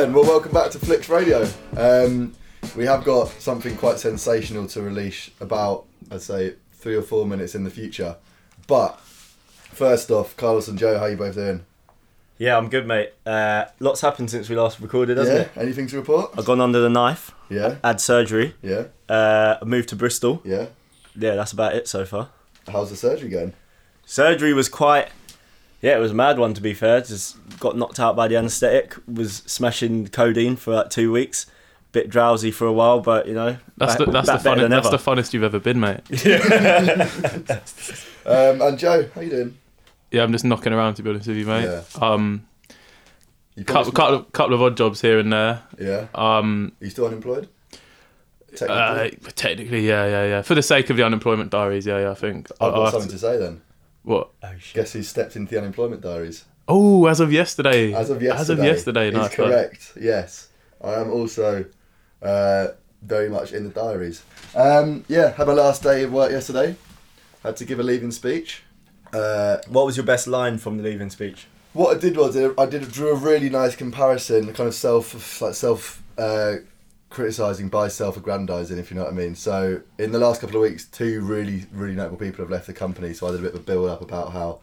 then, well, welcome back to Flicks Radio. Um, we have got something quite sensational to release about, I'd say, three or four minutes in the future. But first off, Carlos and Joe, how you both doing? Yeah, I'm good, mate. Uh, lots happened since we last recorded, hasn't yeah. it? Anything to report? I've gone under the knife, Yeah. had surgery, Yeah. uh, I moved to Bristol. Yeah. Yeah, that's about it so far. How's the surgery going? Surgery was quite, yeah, it was a mad one to be fair. Just got knocked out by the anaesthetic. Was smashing codeine for like two weeks. Bit drowsy for a while, but you know, That's back- the that's the better fun, than that's ever. the funnest you've ever been, mate. Um, and Joe, how you doing? Yeah, I'm just knocking around to be honest with you, mate. Yeah. Um, You couple, promised- couple, of, couple of odd jobs here and there. Yeah. Um, Are you still unemployed? uh, Technically. technically, yeah, yeah, yeah. For the sake of the unemployment diaries, yeah, yeah. I think. I've I'll got something to- to say then. What? oh shit! Guess who stepped into the unemployment diaries? Oh, as of yesterday. As of yesterday. As of yesterday. He's nice one. correct. Yes, I am also uh, very much in the diaries. Um, yeah, had my last day of work yesterday. Had to give a leaving speech. Uh, What was your best line from the leaving speech? what I did was I did drew a really nice comparison, kind of self like self uh, criticizing by self-aggrandizing, if you know what I mean. So in the last couple of weeks, two really really notable people have left the company. So I did a bit of a build up about how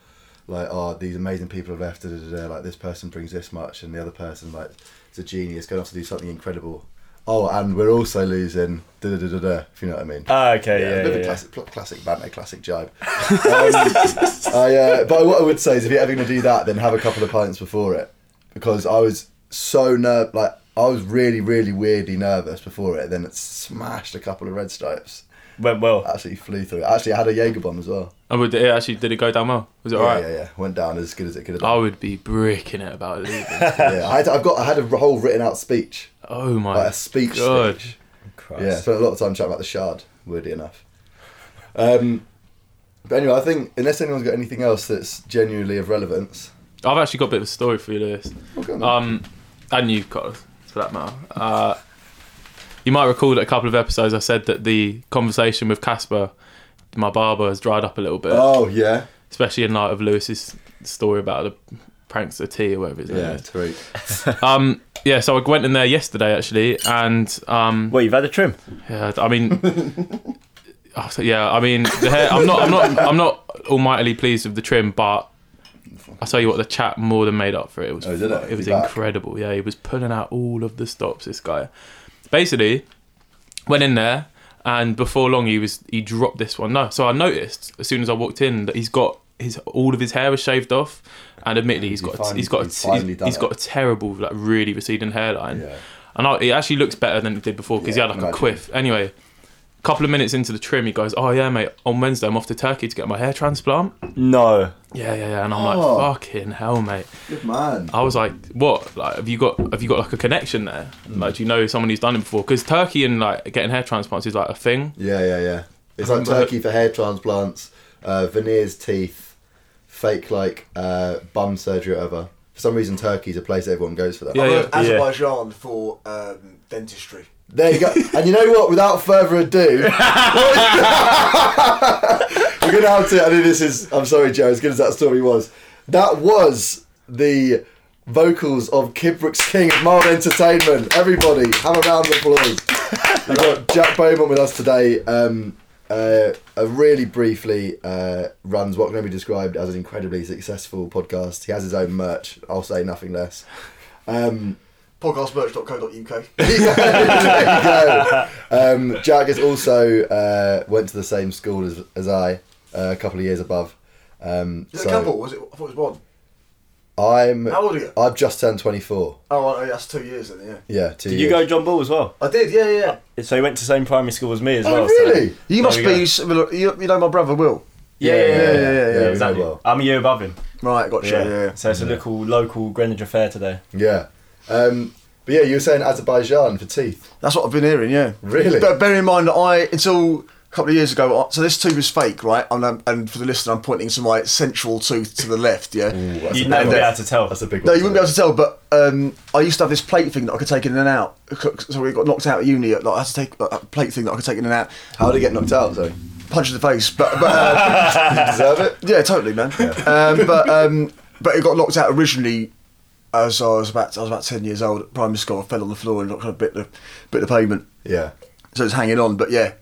like oh these amazing people have left. Da, da, da, da, like this person brings this much, and the other person like is a genius, going off to do something incredible. Oh, and we're also losing. Da, da, da, da, da, if you know what I mean. Ah, okay, Yeah, yeah, a bit yeah, yeah. classic, classic banter, classic jibe. Um, I, uh, but what I would say is, if you're ever going to do that, then have a couple of pints before it, because I was so ner like I was really, really weirdly nervous before it. Then it smashed a couple of red stripes. Went well. Actually flew through. it. Actually, I had a Jaeger bomb as well. Oh, but it actually did it go down well? Was it yeah, alright? yeah, yeah. Went down as good as it could have I would be bricking it about leaving. yeah, I had, I've got. I had a whole written out speech, oh my like a speech God. speech. Christ. Yeah, spent a lot of time chatting about the shard. Weirdly enough. Um, but anyway, I think unless anyone's got anything else that's genuinely of relevance, I've actually got a bit of a story for you, Lewis. okay, Um, and you've got for that matter. Uh, you might recall that a couple of episodes I said that the conversation with Casper, my barber, has dried up a little bit, Oh yeah, especially in light of Lewis's story about the prankster T or whatever his name yeah, is. Tariq. Um, yeah, so I went in there yesterday actually, and um, Well, you've had a trim. yeah, I mean, yeah, I mean, the hair. I'm not, I'm not, I'm not almightily pleased with the trim, but I tell you what, the chat more than made up for it. It was, Oh, did it? it was He back? incredible. Yeah, he was pulling out all of the stops. This guy, basically, went in there, and before long, he was he dropped this one. No, so I noticed as soon as I walked in that he's got his all of his hair was shaved off, and admittedly, he's He's got a, finally- he's got he's a, he's, he's got a terrible like really receding hairline. Yeah. And I, it actually looks better than it did before because Yeah, he had like a quiff. Anyway, a couple of minutes into the trim, he goes, "Oh yeah, mate. On Wednesday, I'm off to Turkey to get my hair transplant." No. Yeah, yeah, yeah. And I'm Oh. like, "Fucking hell, mate." Good man. I was like, "What? Like, have you got have you got like a connection there? Mm. Like, do you know someone who's done it before? Because Turkey and like getting hair transplants is like a thing. Yeah, yeah, yeah. It's like Remember- turkey for hair transplants, uh, veneers, teeth, fake like uh, bum surgery, or whatever. For some reason, Turkey's a place everyone goes for that. Yeah, I've yeah. Azerbaijan for um, dentistry. There you go. and you know what? Without further ado, we're gonna have to. I mean, this is. I'm sorry, Joe. As good as that story was, that was the vocals of Kidbrooke's King of Mild Entertainment. Everybody, have a round of applause. We've got Jack Beaumont with us today. Um, uh, uh, really briefly uh, runs what can be described as an incredibly successful podcast. He has his own merch. I'll say nothing less. Um, Podcastmerch.co.uk. there you go. Um, Jack is also uh, went to the same school as, as I, uh, a couple of years above. Um, Is it so a couple? Was it? I thought it was one. I'm. How old are you? I've just turned 24. Oh, well, that's two years then. Yeah. Yeah, two Did you go John Ball as well? I did. Yeah, yeah. So he went to the same primary school as me as Oh, well. really? You must be go. similar. You, you know my brother Will. Yeah, yeah, yeah, yeah, yeah, yeah, we know exactly. well. I'm a year above him. Right, gotcha. Yeah, yeah. So it's a local local Greenwich affair today. Yeah. Um, but yeah, you were saying Azerbaijan for teeth. That's what I've been hearing. Yeah. Really? But bear in mind that I until a couple of years ago. So this tooth is fake, right? And, um, and for the listener, I'm pointing to my central tooth to the left. Yeah. Ooh, You'd never be able to tell. that's a big No, one. you wouldn't be able to tell, but um, I used to have this plate thing that I could take in and out. So we got knocked out at uni. Like, I had to take a plate thing that I could take in and out. How did it get knocked out, sorry? Punch in the face, but but uh, you deserve it? yeah, totally, man. Um, but um, but it got knocked out originally as I was about I was about ten years old at primary school. I fell on the floor and got kind of bit the bit the pavement, Yeah. so it's hanging on. But yeah,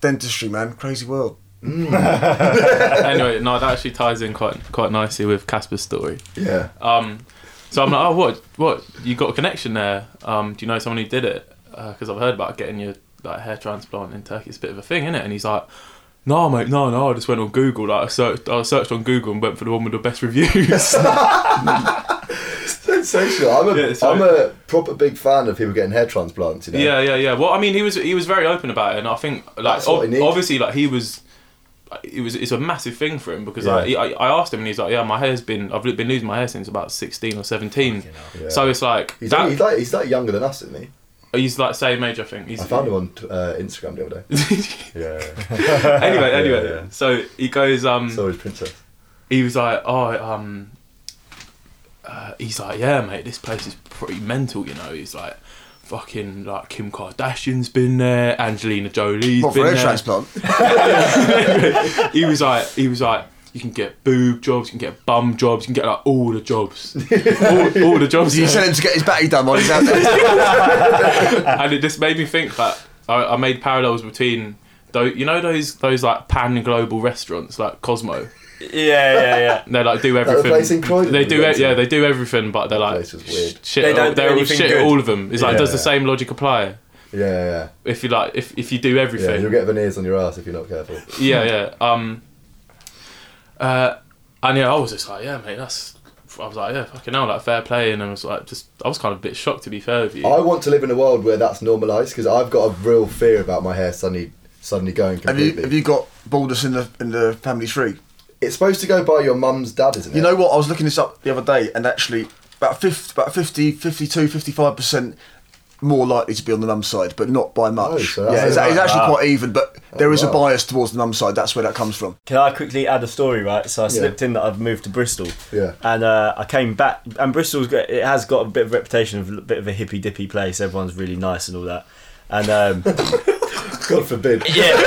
dentistry, man, crazy world. anyway, no, that actually ties in quite quite nicely with Casper's story. Yeah. Um, so I'm like, oh, what, what? You got a connection there? Um, do you know someone who did it? Because I've heard about getting your like hair transplant in Turkey. It's a bit of a thing, isn't it? And he's like, no, mate, no, no. I just went on Google. Like, I searched, I searched on Google and went for the one with the best reviews. Sensational. I'm a, Yeah, so- am a proper big fan of people getting hair transplants. You know. yeah, yeah, yeah. Well, I mean, he was he was very open about it, and I think like That's what ob- obviously like he was. It was it's a massive thing for him because like, he, I, I asked him and he's like yeah my hair's been I've been losing my hair since about sixteen or seventeen Yeah. so it's like He's, that, only- he's like he's like younger than us, isn't he? He's like same age I think he's, I found him on uh, Instagram the other day. Yeah. anyway, anyway. Yeah, yeah. So he goes, um, So is Princess. he was like, oh, um, uh, he's like, yeah, mate, this place is pretty mental, you know. He's like, fucking like Kim Kardashian's been there, Angelina Jolie's What been for hair there. transplant? he was like, he was like. You can get boob jobs, you can get bum jobs, you can get like all the jobs, all, all the jobs. You there. tell him to get his batty done while he's out there. and it just made me think that I, I made parallels between those, you know, those those like pan global restaurants like Cosmo. Yeah, yeah, yeah. They like do the everything. place in Croydon they do, yeah, they do everything, but they're like place was weird. shit. They don't do they're anything shit at good. all of them. It's like Yeah. does the same logic apply? Yeah, yeah, If you like, if if you do yeah. everything, You'll get veneers on your ass if you're not careful. yeah, yeah. Um, uh, and yeah, I was just like, yeah, mate, that's. I was like, yeah, fucking hell, like fair play, and I was like, just, I was kind of a bit shocked to be fair with you. I want to live in a world where that's normalised because I've got a real fear about my hair suddenly suddenly going have you have you got baldness in the in the family tree? It's supposed to go by your mum's dad, isn't it? You know what? I was looking this up the other day, and actually, about 50, about 50, 52, 55 percent more likely to be on the mum side, but not by much. Oh, so yeah, it's, it's actually that. quite even, but there is wow. a bias towards the mum side. That's where that comes from. Can I quickly add a story, right? So I slipped in that I've moved to Bristol. Yeah. And uh, I came back, and Bristol's got, it has got a bit of a reputation of a bit of a hippy dippy place. Everyone's really nice and all that. And um, God forbid. yeah,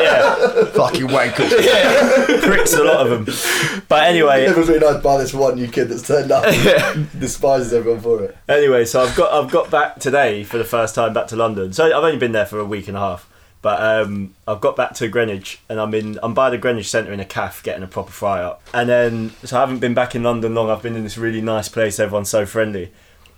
yeah, Fucking wankers. Yeah, pricks a lot of them. But anyway, it Everyone's really nice by this one new kid that's turned up. Yeah. Despises everyone for it. Anyway, so I've got I've got back today for the first time back to London. So I've only been there for a week and a half, but um, I've got back to Greenwich and I'm in I'm by the Greenwich Centre in a cafe getting a proper fry up. And then so I haven't been back in London long. I've been in this really nice place. Everyone's so friendly,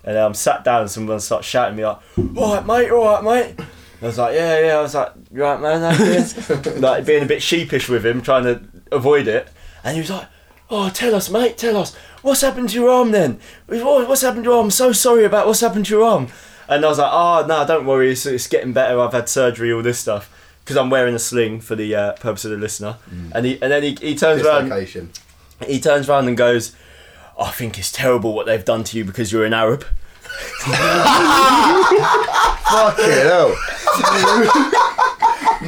and I'm sat down and someone starts shouting at me like, "All right, mate, all right, mate." I was like, "Yeah, yeah." I was like, right, man?" Like being a bit sheepish with him, trying to avoid it, and he was like. Oh, tell us, mate. Tell us what's happened to your arm. Then what's happened to your arm? I'm so sorry about what's happened to your arm. And I was like, oh no, don't worry. It's, it's getting better. I've had surgery, all this stuff. Because I'm wearing a sling for the uh, purpose of the listener. And he and then he, he turns around. He turns around and goes, I think it's terrible what they've done to you because you're an Arab. Fucking hell.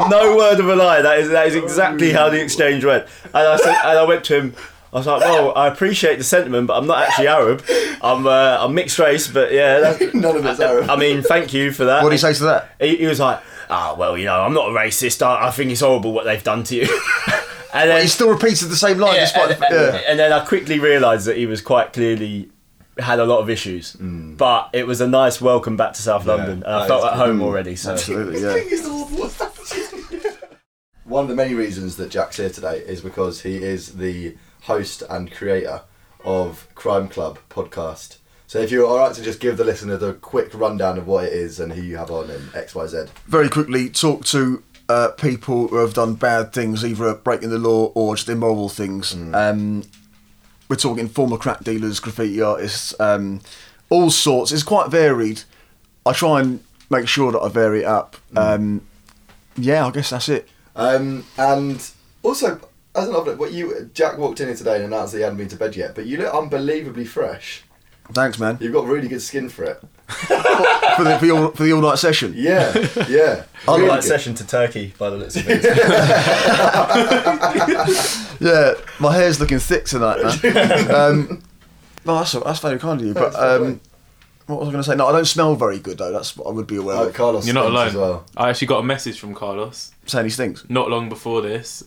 no word of a lie. That is that is exactly how the exchange went. And I said, and I went to him. I was like, well, I appreciate the sentiment, but I'm not actually Arab. I'm uh, I'm mixed race, but yeah. That's, None of it's Arab. I mean, thank you for that. What do you say to that? He, he was like, ah, well, you know, I'm not a racist. I, I think it's horrible what they've done to you. and then He still repeated the same line yeah, despite and, the, yeah. and then I quickly realised that he was quite clearly had a lot of issues. But it was a nice welcome back to South London, and I felt at home already. So Absolutely, yeah. One of the many reasons that Jack's here today is because he is the host and creator of Crime Club podcast. So if you're alright to just give the listener the quick rundown of what it is and who you have on and X, Y, Z. Very quickly, talk to uh, people who have done bad things, either breaking the law or just immoral things. Um, we're talking former crack dealers, graffiti artists, um, all sorts. It's quite varied. I try and make sure that I vary it up. Um, yeah, I guess that's it. Um, and also, as an update, what you Jack walked in here today and announced that he hadn't been to bed yet, but you look unbelievably fresh. Thanks, man. You've got really good skin for it. for the for the all, for the all night session. Yeah, yeah. I Really like session to Turkey by the looks of it. Yeah, my hair's looking thick tonight, man. um, no, that's that's very kind of you. But um, what was I going to say? No, I don't smell very good though. That's what I would be aware Oh, of. Carlos You're not stinks alone. as well. I actually got a message from Carlos Saying he stinks. not long before this,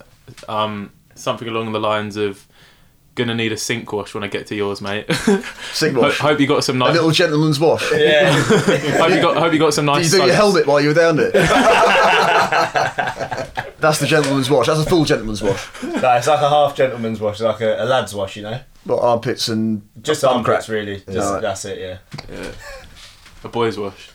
um, something along the lines of, gonna need a sink wash when I get to yours, mate. Sink hope, wash. hope you got some nice. A little gentleman's wash. Yeah. hope you got. Hope you got some Did nice. you do your helmet while you were down there? That's the gentleman's wash. That's a full gentleman's wash. no, it's like a half gentleman's wash, like a, a lad's wash, you know. But armpits and Just bum armpits, crack. really. Just, Yeah. That's it, yeah. Yeah. A boys wash.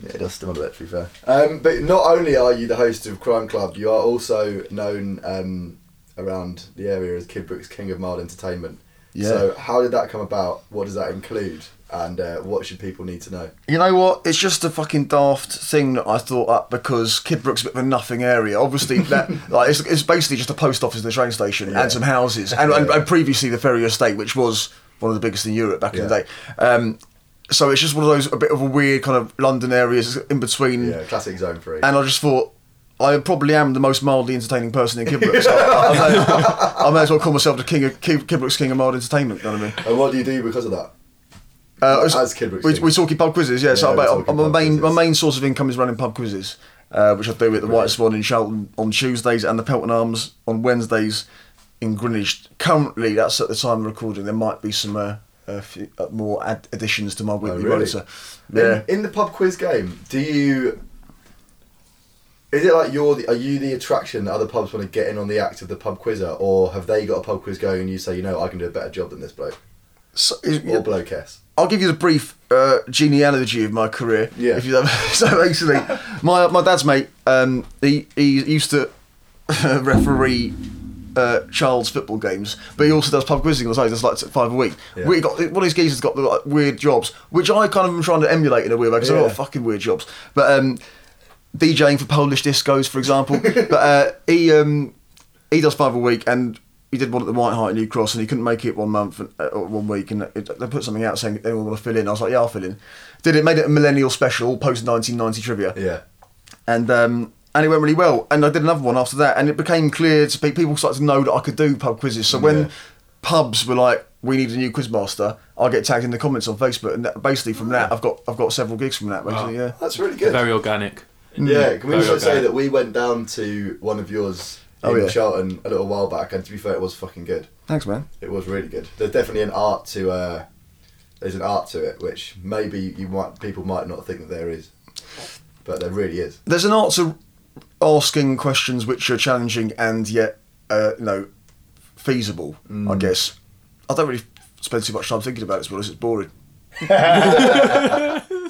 Yeah, it does stim a bit, to be fair. Um, but not only are you the host of Crime Club, you are also known um, around the area as Kidbrooke's King of Mild Entertainment. Yeah. So, how did that come about? What does that include? And uh, what should people need to know? You know what? It's just a fucking daft thing that I thought up because Kidbrooke's a bit of a nothing area. Obviously, that like it's, it's basically just a post office and the train station Yeah. and some houses, and, and, Yeah. and previously the Ferrier Estate, which was one of the biggest in Europe back in the day. Um, so it's just one of those a bit of a weird kind of London areas in between. Yeah, classic Zone 3. And I just thought. I probably am the most mildly entertaining person in Kidbrooke, so I, I, may, I may as well call myself the king of Kid- Kidbrooke's king of mild entertainment. You know what I mean? and what do you do because of that? Uh, As Kidbrooke's we, king. we're talking pub quizzes, yeah. so Yeah, we're I- talking my main quizzes. my main source of income is running pub quizzes, uh, which I do at the White Swan in Charlton on Tuesdays and the Pelton Arms on Wednesdays in Greenwich. Currently, that's at the time of recording. There might be some uh, few, uh, more ad- additions to my weekly really? monitor. Yeah. In, in the pub quiz game, do you. Is it like you're the, are you the attraction that other pubs want to get in on the act of the pub quizzer, or have they got a pub quiz going and you say, you know, I can do a better job than this bloke So, is- or blokess? I'll give you the brief uh, genealogy of my career. Yeah. If you so basically, my my dad's mate, um, he he used to referee uh, child's football games, but he also does pub quizzing on the side. There's like five a week. Yeah. We got one of these geezers has got like, weird jobs, which I kind of am trying to emulate in a weird way because they're all Yeah. fucking weird jobs. But um, DJing for Polish discos, for example. but uh, he um, he does five a week, and he did one at the White Hart in New Cross, and he couldn't make it one month and, uh, or one week, and it, they put something out saying anyone want to fill in. I was like, yeah, I'll fill in. Did it, made it a millennial special, post 1990 trivia, Yeah. and um, and it went really well. And I did another one after that, and it became clear to pe- people started to know that I could do pub quizzes. So when Yeah. pubs were like, we need a new quizmaster, I get tagged in the comments on Facebook, and that, basically from that, I've got I've got several gigs from that. Basically, yeah. That's really good. Very organic. Yeah, can we Very also say that we went down to one of yours in Oh, yeah. Charlton a little while back, and to be fair, it was fucking good. Thanks, man. It was really good. There's definitely an art to uh, there's an art to it, which maybe you might people might not think that there is, but there really is. There's an art to asking questions which are challenging and yet, uh, you know, feasible. I guess. I don't really spend too much time thinking about it. To be honest, it's boring.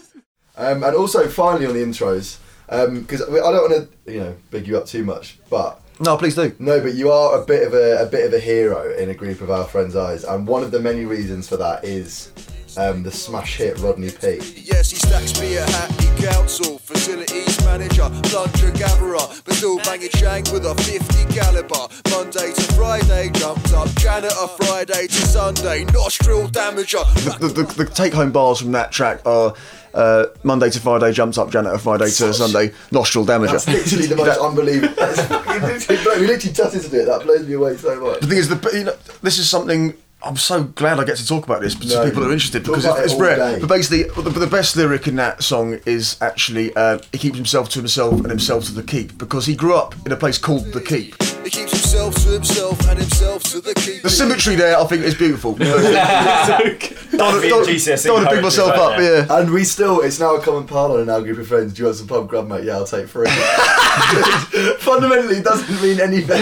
Um, and also, finally, on the intros, because I don't want to you know big you up too much, but No, please do. no, but you are a bit of a, a bit of a hero in a group of our friends' eyes, and one of the many reasons for that is um, the smash hit Rodney P. Yes, he stacks me at Hackney Council, facilities manager, plunger gatherer, but still banging shank with a 50 caliber. Monday to Friday, jumped up janitor. Friday to Sunday, nostril damager. The, the, the take home bars from that track are uh, Monday to Friday, jumps up janitor, Friday to Sunday, nostril damager. That's literally the most unbelievable. That's fucking literally, we literally just listened to it. That blows me away so much. The thing is, the, you know, this is something. I'm so glad I get to talk about this to No, people who are interested because it's, it it's rare. day. But basically, the, the best lyric in that song is actually uh, he keeps himself to himself and himself to the keep because he grew up in a place called the Keep. He keeps himself to himself and himself to the keep. The symmetry there, I think, is beautiful. don't That'd be a don't, want to poetry big myself right up, there. yeah. And we still, it's now a common parlour in our group of friends. Do you want some pub grub, mate? Yeah, I'll take three. Fundamentally, it doesn't mean anything.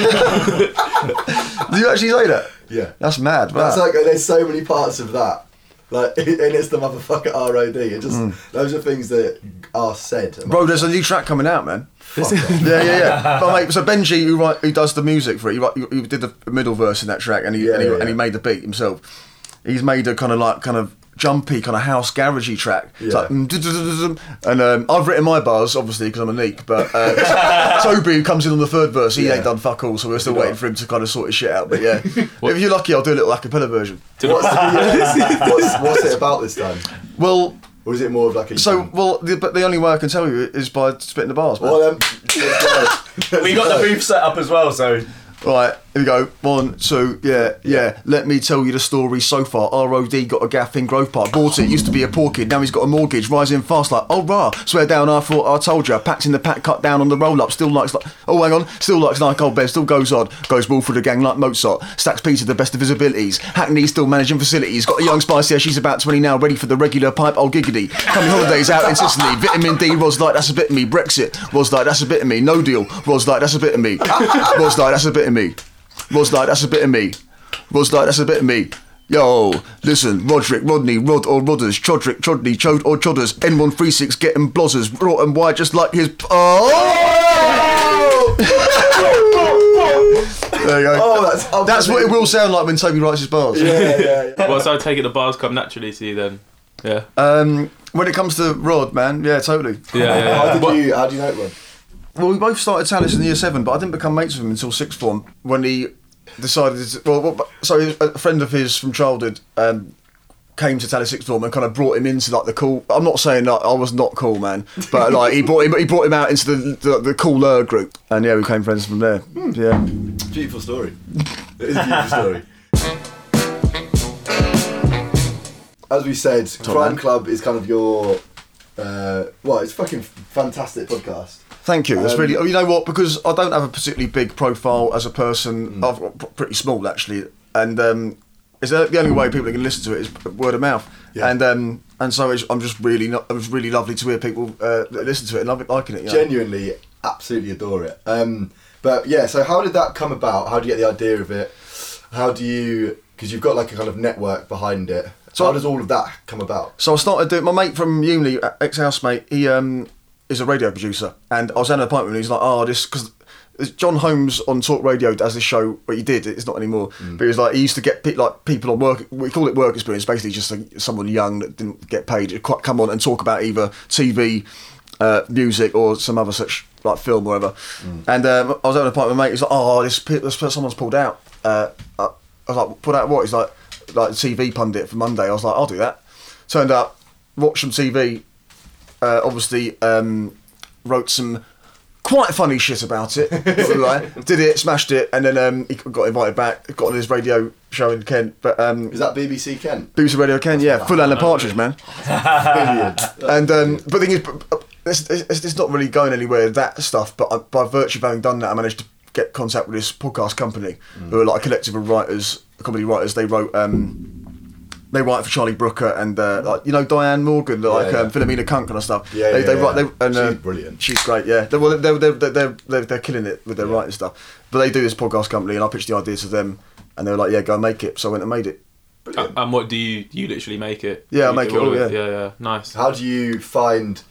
Do you actually say that? yeah. That's mad. That's like, there's so many parts of that. Like, and it's the motherfucker ROD. It just, hmm. those are things that are said. Bro, there's a new track coming out, man. Yeah, yeah, yeah. but mate, so Benji, who write, who does the music for it, he, write, he did the middle verse in that track, and he Yeah, and, he, yeah, and he made the beat himself. He's made a kind of like kind of jumpy, kind of house garagey track. It's Yeah. like, mm, and um, I've written my bars obviously because I'm a neek, but uh, Toby, who comes in on the third verse, he Yeah. ain't done fuck all, so we're still waiting for him to kind of sort his shit out. But yeah, if you're lucky, I'll do a little acapella version. What's, the, what's, what's it about this time? Well, Or is it more of like a. so well, the, but the only way I can tell you is by spitting the bars. Man. Well, um. We got the booth set up as well, so Right, Here we go. One, two, yeah, yeah. Let me tell you the story so far. ROD got a gaff in Grove Park. Bought it, used to be a poor kid. Now he's got a mortgage. Rising fast like, oh, rah. Swear down, I thought I told you. Packed in the pack, cut down on the roll up. Still likes like, oh, hang on. Still likes like old bed. Still goes on. Goes ball for the gang like Mozart. Stacks Peter the best of his abilities. Hackney still managing facilities. Got a young spice here. She's about 20 now. Ready for the regular pipe. Old giggity. Coming holidays out in Sicily. Vitamin D. Ros like, that's a bit of me. Brexit. Ros like, that's a bit of me. No deal. Ros like, that's a bit of me. Ros like, that's a bit of me. Was like, that's a bit of me. Was like, that's a bit of me. Yo, listen, Roderick, Rodney, Rod or Rodders, Chodrick, Chodney, Chode or Chodders, N136 getting blozzers, raw and wide just like his. Oh! there you go. Oh, that's That's what it will sound like when Toby writes his bars. Yeah, yeah, yeah. well, so I take it the bars come naturally to you then. Yeah. Um, when it comes to Rod, man, yeah, totally. Yeah, yeah, yeah. How did you? How do you know it, Rod? Well, we both started tennis in year seven, but I didn't become mates with him until sixth form when he decided. To, well, well, so a friend of his from childhood um, came to Tallis sixth form and kind of brought him into like the cool. I'm not saying that I was not cool, man, but like he brought him, he brought him out into the the, the cooler group, and yeah, we became friends from there. Yeah, Beautiful story. It is a beautiful story. As we said, Crime man. Club is kind of your. Uh, well, it's a fucking fantastic podcast. Thank you. That's Um, really. You know what? Because I don't have a particularly big profile as a person. I've got pretty small actually, and um, it's the only way people can listen to it is word of mouth. Yeah. And um, and so it's, I'm just really not. It was really lovely to hear people uh, listen to it and love it, liking it. You know? Genuinely, absolutely adore it. Um, but yeah, so how did that come about? How do you get the idea of it? How do you? Because you've got like a kind of network behind it. So So- how does all of that come about? So I started doing. My mate from uni, ex housemate, he um, is a radio producer, and I was at an appointment. and He's like, "Oh, this because." Jon Holmes on Talk Radio does this show. but he did. It's not anymore. But he was like he used to get pe- like people on work. We call it work experience. Basically, just like someone young that didn't get paid to come on and talk about either TV, uh, music, or some other such like film or whatever. And um, I was at an appointment with my mate. He's like, "Oh, this, this someone's pulled out." Uh, I I was like, "Pulled out what?" He's like, "Like TV pundit for Monday." I was like, "I'll do that." Turned up, watched some TV. Uh, obviously, um, wrote some quite funny shit about it. Did it, smashed it, and then um, he got invited back. Got on his radio show in Kent. But um, Is that BBC Kent? BBC Radio Kent, yeah, full Alan Partridge, man. And um, but the thing is, it's, it's, it's not really going anywhere that stuff. But I, by virtue of having done that, I managed to get contact with this podcast company, who are like a collective of writers, comedy writers. They wrote. Um, they write for Charlie Brooker and uh, like you know Diane Morgan, like yeah. um, Philomena Cunk kind of stuff. Yeah, they, yeah, they write. They, and, She's uh, brilliant. She's great. Yeah, they're, well, they're, they're, they're, they're, they're killing it with their writing stuff. But they do this podcast company, and I pitched the idea to them, and they were like, "Yeah, go and make it." So I went and made it. Uh, and what do you you literally make it? Yeah, I make it all, yeah. yeah, yeah. Nice. How do you find?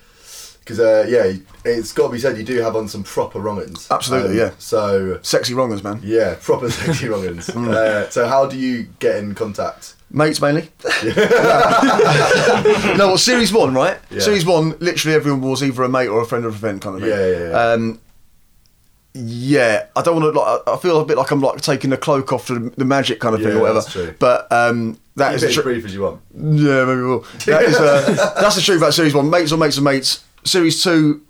Because uh, yeah, it's got to be said you do have on some proper wrong'uns. Absolutely, yeah. So Sexy wrongers, man. yeah, proper sexy wrong'uns. Mm. uh, so how do you get in contact? Mates mainly. no, well, series one, right? Yeah. Series one, literally everyone was either a mate or a friend of a friend kind of thing. Yeah, yeah, yeah. Um, yeah, I don't want to. Like, I feel a bit like I'm like taking the cloak off the, the magic kind of thing or whatever. that's true. But um, that Keep is as tr- brief as you want. Yeah, maybe we'll. That is, uh, that's the truth about series one. Mates or mates or mates. Series two.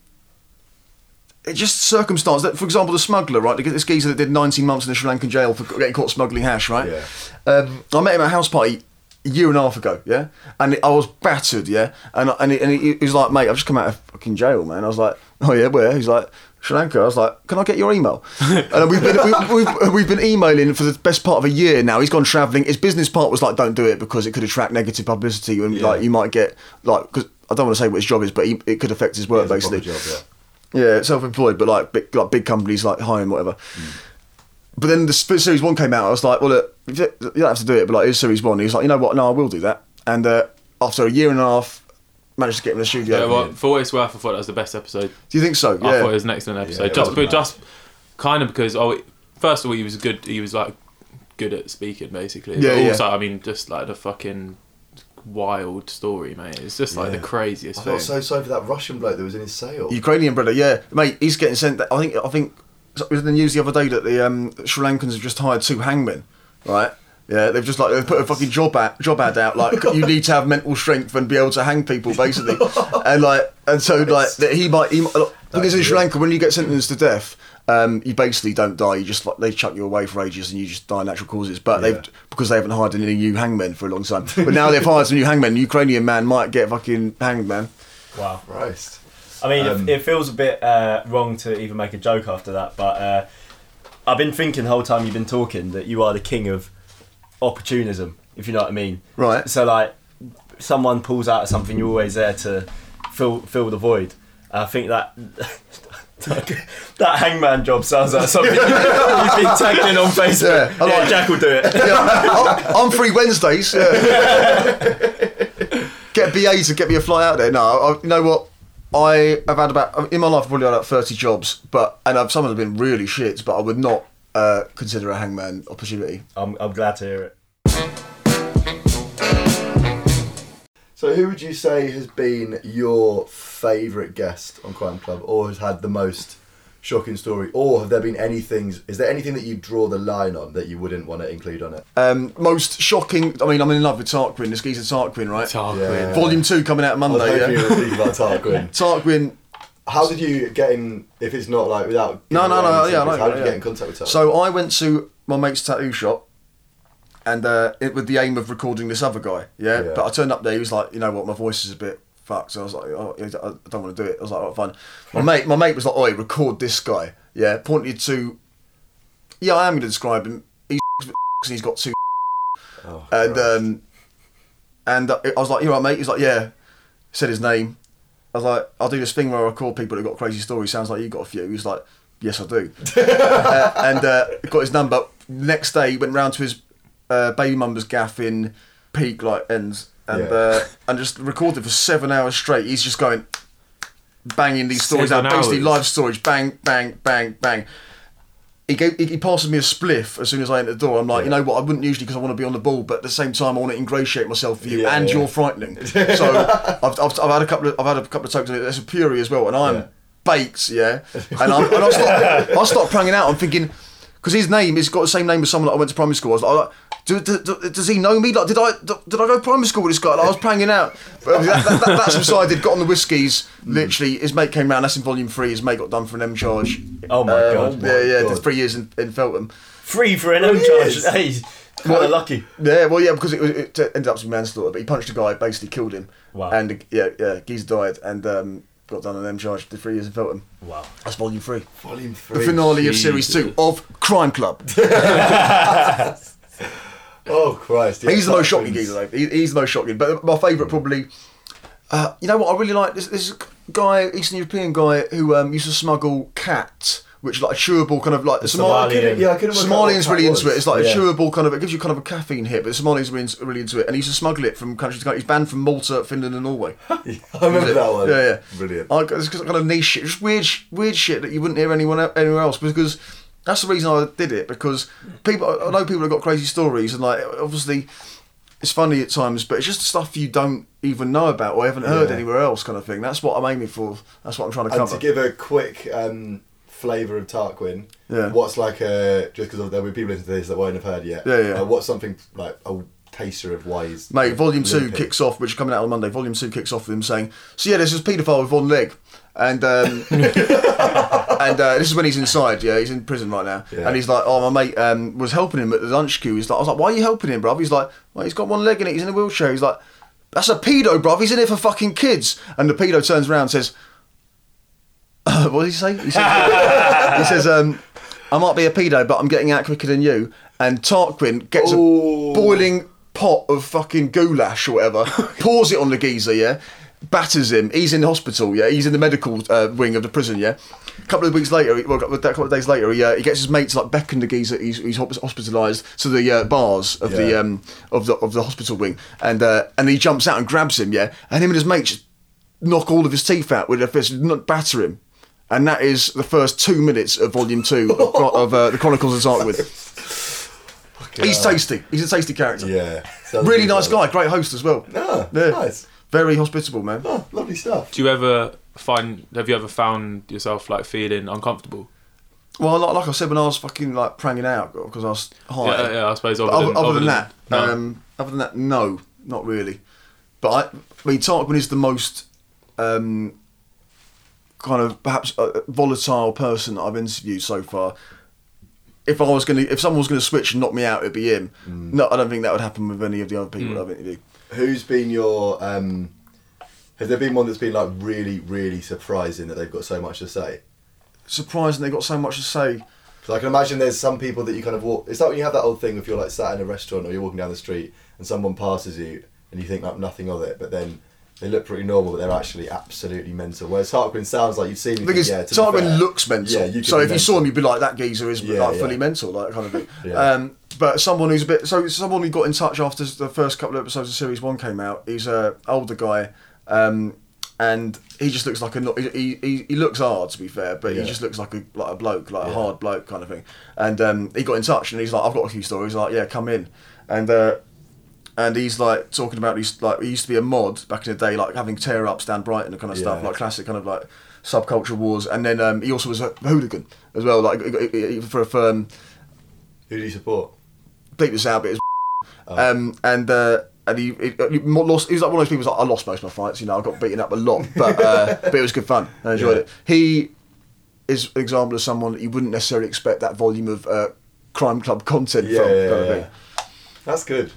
It just circumstance that, for example, the smuggler, right? This geezer that did 19 months in a Sri Lankan jail for getting caught smuggling hash, right? Yeah. Um, I met him at a house party a year and a half ago, yeah, and I was battered, yeah, and and he, and he, he was like, mate, I've just come out of fucking jail, man. I was like, oh yeah, where? He's like. Sri Lanka. I was like, "Can I get your email?" And we've been we, we've, we've been emailing for the best part of a year now. He's gone travelling. His business part was like, "Don't do it because it could attract negative publicity and Yeah. like you might get like because I don't want to say what his job is, but he, it could affect his work basically. job, yeah. Yeah, self-employed, but like big, like big companies like home, whatever. But then the series one came out. I was like, well, look, you don't have to do it, but like, here's series one. He was like, you know what? No, I will do that. And uh, after a year and a half, managed to get him in the studio. Yeah, well, for what it's worth, I thought that was the best episode. do you think so? I thought it was an excellent episode. Yeah, just, but just kind of because oh, first of all, he was good. He was like good at speaking, basically. Yeah, but yeah. also, I mean, just like the fucking wild story, mate. It's just like Yeah. the craziest I thing. felt so sorry for that Russian bloke that was in his sale. Ukrainian brother, yeah, mate. He's getting sent. I think. I think it was in the news the other day that the um, Sri Lankans have just hired two hangmen, right? Yeah, they've just like they've put a fucking job ad, job ad out like you need to have mental strength and be able to hang people basically, and like and so like that he might he might, because in Sri Lanka when you get sentenced to death, Um, you basically don't die. You just like they chuck you away for ages, and you just die natural causes. But Yeah. they've because they haven't hired any new hangmen for a long time. But now they've hired some new hangmen. Ukrainian man might get fucking hanged, man. Wow. Christ. I mean, Um, it, it feels a bit uh, wrong to even make a joke after that, but uh, I've been thinking the whole time you've been talking that you are the king of opportunism, if you know what I mean. Right. So, like, someone pulls out of something, you're always there to fill fill the void. I think that. that hangman job sounds like something you've been tagged in on Facebook. Yeah, I Yeah, like- Jack will do it. Yeah, I'm free Wednesdays. Yeah. get a BA to get me a flight out there. No, I, you know what? I have had about in my life. I've probably had about thirty jobs, but and I've, some of them have been really shit. But I would not uh, consider a hangman opportunity. I'm, I'm glad to hear it. So, who would you say has been your favourite guest on Crime Club, or has had the most shocking story, or have there been any things? Is there anything that you draw the line on that you wouldn't want to include on it? Um, most shocking. I mean, I'm in love with Tarquin. This geezer Tarquin, right? Tarquin. Yeah. Volume two coming out I was Monday. you were about Tarquin. Tarquin. How did you get in? If it's not like without No, no, no, yeah, I secrets, know, How did you yeah. get in contact with Tarquin? So I went to my mate's tattoo shop, and uh, it with the aim of recording this other guy. Yeah? Yeah. But I turned up there. He was like, you know what, my voice is a bit fucked. So I was like, oh, I don't want to do it. I was like, oh, fine. My mate, my mate was like, oh, record this guy. Yeah. Pointed to. Yeah, I am going to describe him. He's and he's got two. Oh, And right. um, and uh, I was like, you all right, mate? He's like, yeah. Said his name. I was like, I'll do this thing where I call people that got crazy stories. Sounds like you got a few. He was like, yes, I do. uh, and uh, got his number. Next day, he went round to his uh, baby mum's gaff in Peak like ends, and Yeah. uh, and just recorded for seven hours straight. He's just going banging these stories out, Seven basically live storage, bang, bang, bang, bang. He gave, he, he passes me a spliff as soon as I enter the door. I'm like, you know what? I wouldn't usually because I want to be on the ball, but at the same time, I want to ingratiate myself for you, Yeah, and yeah. you're frightening. so I've, I've, I've had a couple of I've had a couple of tokens. There's a Puri as well, and I'm Yeah. baked, yeah. And, I'm, and I start I start pranging out. I'm thinking because his name has got the same name as someone that I went to primary school. I was like, do, do, do- does he know me? Like, did I did I go to primary school with this guy? Like, I was pranging out. But that, that, that, that subsided. Got on the whiskies. Literally, his mate came round. That's in volume three. His mate got done for an M charge. Oh my Um, god. yeah, yeah. God. Did three years in, in Feltham. Free for an M charge. years? Hey, kind of lucky. Yeah, well, yeah, because it, was- it ended up being manslaughter. But he punched a guy, basically killed him. Wow. And yeah, yeah, Geezer died and um, got done on an M charge. Did three years in Feltham. Wow. That's volume three. Volume three. The three. finale of series two of Crime Club. Oh Christ! yeah, he's the most shocking geezer, though. He, he's the most shocking. But my favourite probably. Uh, you know what I really like? This this guy, Eastern European guy, who um, used to smuggle khat, which is like a chewable kind of like the Somali- couldn't- yeah, I couldn't work Somalians really into it. It's like Yeah. a chewable kind of. It gives you kind of a caffeine hit, but the Somalians are really, really into it. And he used to smuggle it from country to country. He's banned from Malta, Finland, and Norway. I remember that one. Yeah, yeah. Brilliant. I, it's kind of niche shit, just weird, weird shit that you wouldn't hear anyone anywhere else because that's the reason I did it because people. I know people have got crazy stories and like obviously it's funny at times, but it's just stuff you don't even know about or haven't heard Yeah. anywhere else, kind of thing. That's what I'm aiming for. That's what I'm trying to And cover. to give a quick um, flavour of Tarquin, Yeah. what's like a just because there'll be people into this that won't have heard yet. Yeah, yeah. Uh, what's something like a taster of why he's Mate, Volume Two kicks off, which is coming out on Monday. Volume Two kicks off with him saying, "So yeah, this is paedophile with one leg," and um, and uh, this is when he's inside. Yeah, he's in prison right now, Yeah. and he's like, "Oh, my mate um, was helping him at the lunch queue." He's like, "I was like, why are you helping him, bruv?" He's like, "Well, he's got one leg in it. He's in a wheelchair." He's like, "That's a pedo, bruv. He's in it for fucking kids." And the pedo turns around and says, "What did he say?" He says, he says um, "I might be a pedo, but I'm getting out quicker than you." And Tarquin gets Ooh. a boiling pot of fucking goulash or whatever, pours it on the geezer, yeah, batters him. He's in the hospital, yeah, he's in the medical uh, wing of the prison, yeah. A couple of weeks later, well, a couple of days later, he, uh, he gets his mate to like beckon the geezer. He's, he's hospitalised to the uh, bars of the um, of the of the hospital wing, and uh, and he jumps out and grabs him, yeah, and him and his mate just knock all of his teeth out with their fists, not batter him. And that is the first two minutes of volume two of, of uh, the Chronicles of Tarquin. He's tasty. He's a tasty character. Yeah. Really nice guy, great host as well. Ah, Yeah. nice. Very hospitable, man. Oh, lovely stuff. Do you ever find? Have you ever found yourself like feeling uncomfortable? Well, like, like I said when I was fucking like pranging out because I was high. Yeah, yeah, I suppose. Other, than, other other than that, no. um, other than that, no, not really. But I, I mean, Tarquin is the most um, kind of perhaps a volatile person that I've interviewed so far. If I was gonna, if someone was gonna switch and knock me out, it'd be him. No, I don't think that would happen with any of the other people that I've interviewed. Who's been your? Um, has there been one that's been like really, really surprising that they've got so much to say? Surprising they've got so much to say. Because I can imagine there's some people that you kind of walk. It's like when you have that old thing if you're like sat in a restaurant or you're walking down the street and someone passes you and you think like nothing of it, but then they look pretty normal, but they're actually absolutely mental. Whereas Tarquin sounds like you've seen him. Because yeah, Tarquin looks mental. Yeah, you so if you saw him, you'd be like, that geezer is Yeah, like fully mental, like kind of thing. Yeah. Um, but someone who's a bit so someone who got in touch after the first couple of episodes of series one came out. He's a older guy, um, and he just looks like a he, he, he looks hard to be fair, but Yeah. he just looks like a like a bloke, like a hard bloke kind of thing. And um, he got in touch and he's like, I've got a few stories. Like, yeah, come in, and. Uh, and he's like talking about he's like he used to be a mod back in the day, like having tear ups down Brighton and kind of stuff, like classic kind of like subculture wars. And then um, he also was a hooligan as well, like for a firm. Who do you support? Bleep this out, but it was Oh. um, and uh, and he, he, he lost. He was like one of those people. Like, I lost most of my fights. You know, I got beaten up a lot, but uh, but it was good fun. I enjoyed Yeah. it. He is an example of someone that you wouldn't necessarily expect that volume of uh, crime club content Yeah, from. yeah, yeah. That's good.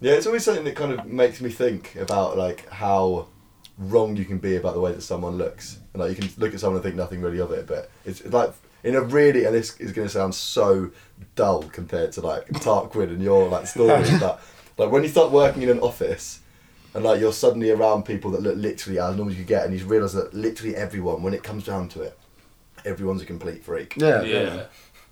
Yeah, it's always something that kind of makes me think about like how wrong you can be about the way that someone looks, and like you can look at someone and think nothing really of it, but it's like in a really, and this is going to sound so dull compared to like Tarquin and your like stories, but like when you start working in an office. And like you're suddenly around people that look literally as normal as you get, and you realise that literally everyone, when it comes down to it, everyone's a complete freak. Yeah, Yeah.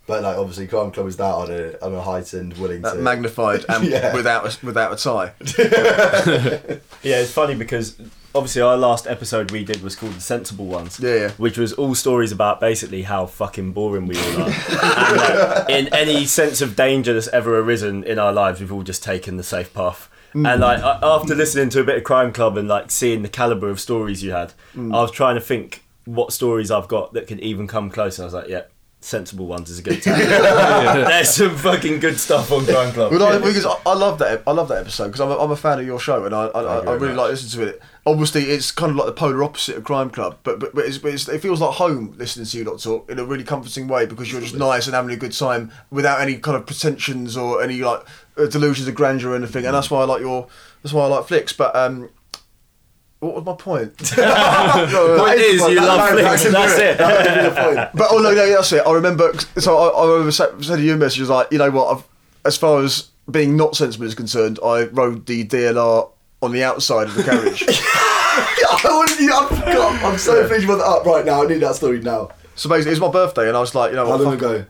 But like obviously, Crime Club is that on a on a heightened, willing That to magnified and Yeah. without a, without a tie. Yeah, it's funny because obviously our last episode we did was called the Sensible Ones. Yeah, yeah. Which was all stories about basically how fucking boring we all are. and like, in any sense of danger that's ever arisen in our lives, we've all just taken the safe path. Mm. And like after listening to a bit of Crime Club and like seeing the caliber of stories you had, mm. I was trying to think what stories I've got that could even come close. And I was like, yeah, Sensible Ones is a good tag. There's some fucking good stuff on Crime Club. Well, I, because I, I love that. I love that episode because I'm a, I'm a fan of your show and I I, I, I really like listening to it. Obviously, it's kind of like the polar opposite of Crime Club, but but, but, it's, but it's, it feels like home listening to you lot talk in a really comforting way because you're just nice and having a good time without any kind of pretensions or any like uh, delusions of grandeur or anything. And that's why I like your. That's why I like flicks. But um, what was my point? Point is, you love flicks. That's it. But oh no, no, that's it. I remember. So I, I remember sending you a message. Was like, you know what? I've, as far as being not sensible is concerned, I rode the DLR on the outside of the carriage. I wanted you. I forgot. I'm so you brought that up right now. I need that story now. so basically, it was my birthday, and I was like, you know, How long ago?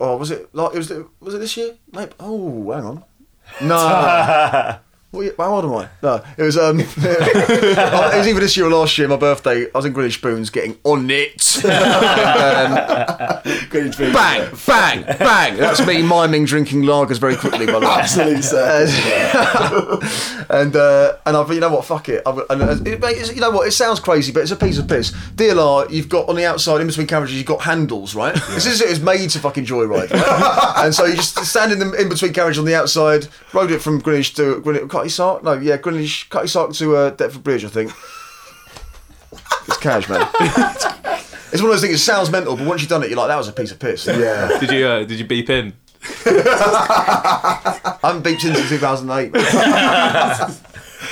Oh, was it like it was? Was it this year? Maybe. Oh, hang on. No. What how old am I? No, it was um, it was either this year or last year. My birthday. I was in Greenwich Spoons getting on it. Greenwich Village. bang, bang, bang. That's me miming drinking lagers very quickly, by the way. Absolute circle. and uh, and I thought, you know what, fuck it. I've, and uh, it you know what, it sounds crazy, but it's a piece of piss. DLR, you've got on the outside, in between carriages, you've got handles, right? This is it it's made to fucking joyride. Right? and so you just stand in the in between carriage on the outside, rode it from Greenwich to Greenwich, Cutty Sark? No, yeah, Greenwich, Cutty Sark to uh, Deptford Bridge, I think. It's cash, man. it's one of those things. It sounds mental, but once you've done it, you're like, that was a piece of piss. Yeah. Did you uh, did you beep in? I haven't beeped since 2008.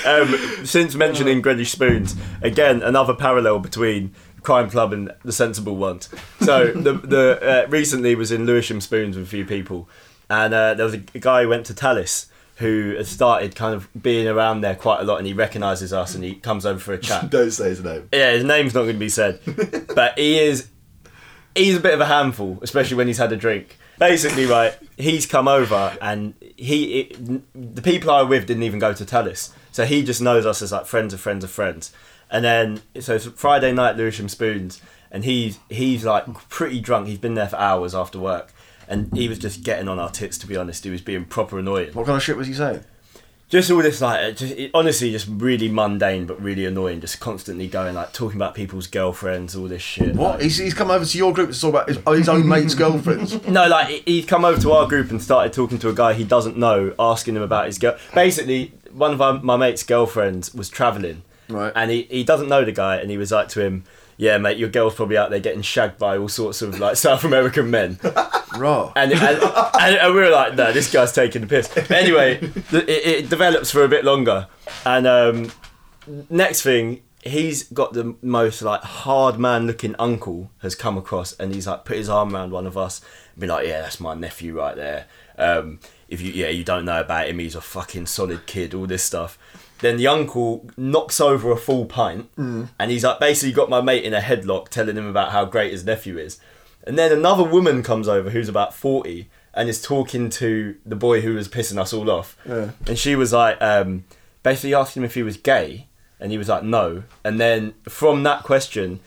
um, since mentioning Greenwich Spoons, again another parallel between Crime Club and the Sensible Ones. So the the uh, recently was in Lewisham Spoons with a few people, and uh, there was a, a guy who went to Tallis who has started kind of being around there quite a lot, and he recognises us and he comes over for a chat. Don't say his name. Yeah, his name's not going to be said, but he is. He's a bit of a handful, especially when he's had a drink. Basically, right, he's come over and he, it, the people I with didn't even go to Tallis, so he just knows us as like friends of friends of friends. And then so it's Friday night, Lewisham Spoons, and he's he's like pretty drunk. He's been there for hours after work, and he was just getting on our tits. To be honest, he was being proper annoying what kind of shit was he saying? just all this like uh, just, it, honestly just really mundane but really annoying just constantly going like talking about people's girlfriends all this shit What? like- He's, he's come over to your group to talk about his, oh, his own mates' girlfriends. no like he's come over to our group and started talking to a guy he doesn't know asking him about his girl basically one of our, my mate's girlfriends was travelling Right. And he, he doesn't know the guy, and he was like to him, "Yeah, mate, your girl's probably out there getting shagged by all sorts of like South American men." Right. and, and, and, and we were like, no, this guy's taking the piss. Anyway, it, it develops for a bit longer, and um, next thing, he's got the most like hard man looking uncle has come across, and he's like put his arm around one of us, and be like, yeah, that's my nephew right there. Um, if you yeah you don't know about him, he's a fucking solid kid. All this stuff. Then the uncle knocks over a full pint, and he's like basically got my mate in a headlock, telling him about how great his nephew is. And then another woman comes over who's about 40 and is talking to the boy who was pissing us all off. Yeah. And she was like, um, basically asking him if he was gay. And he was like, no. And then from that question,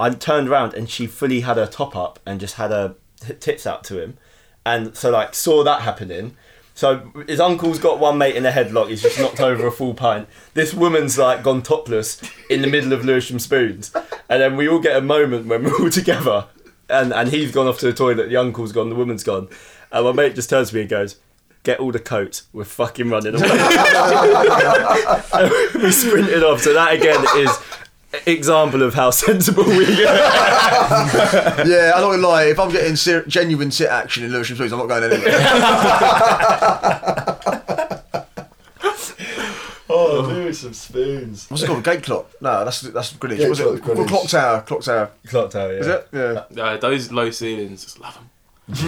I turned around and she fully had her top up and just had her tits out to him. And so, like, saw that happening. So his uncle's got one mate in a headlock. He's just knocked over a full pint. This woman's like gone topless in the middle of Lewisham Spoons, and then we all get a moment when we're all together, and and he's gone off to the toilet. The uncle's gone. The woman's gone, and my mate just turns to me and goes, "Get all the coats. We're fucking running away." We sprinted off. So that again is example of how sensible we get. yeah, I'm not gonna lie. If I'm getting ser- genuine sit action in Lewisham Spoons, I'm not going anywhere. Oh, Lewisham Spoons. What's it called? Gate clock? No, that's that's Greenwich. Yeah, What's clock- it? Greenwich. Clock tower. Clock tower. Clock tower, yeah. Is it? Yeah. Uh, those low ceilings, just love them.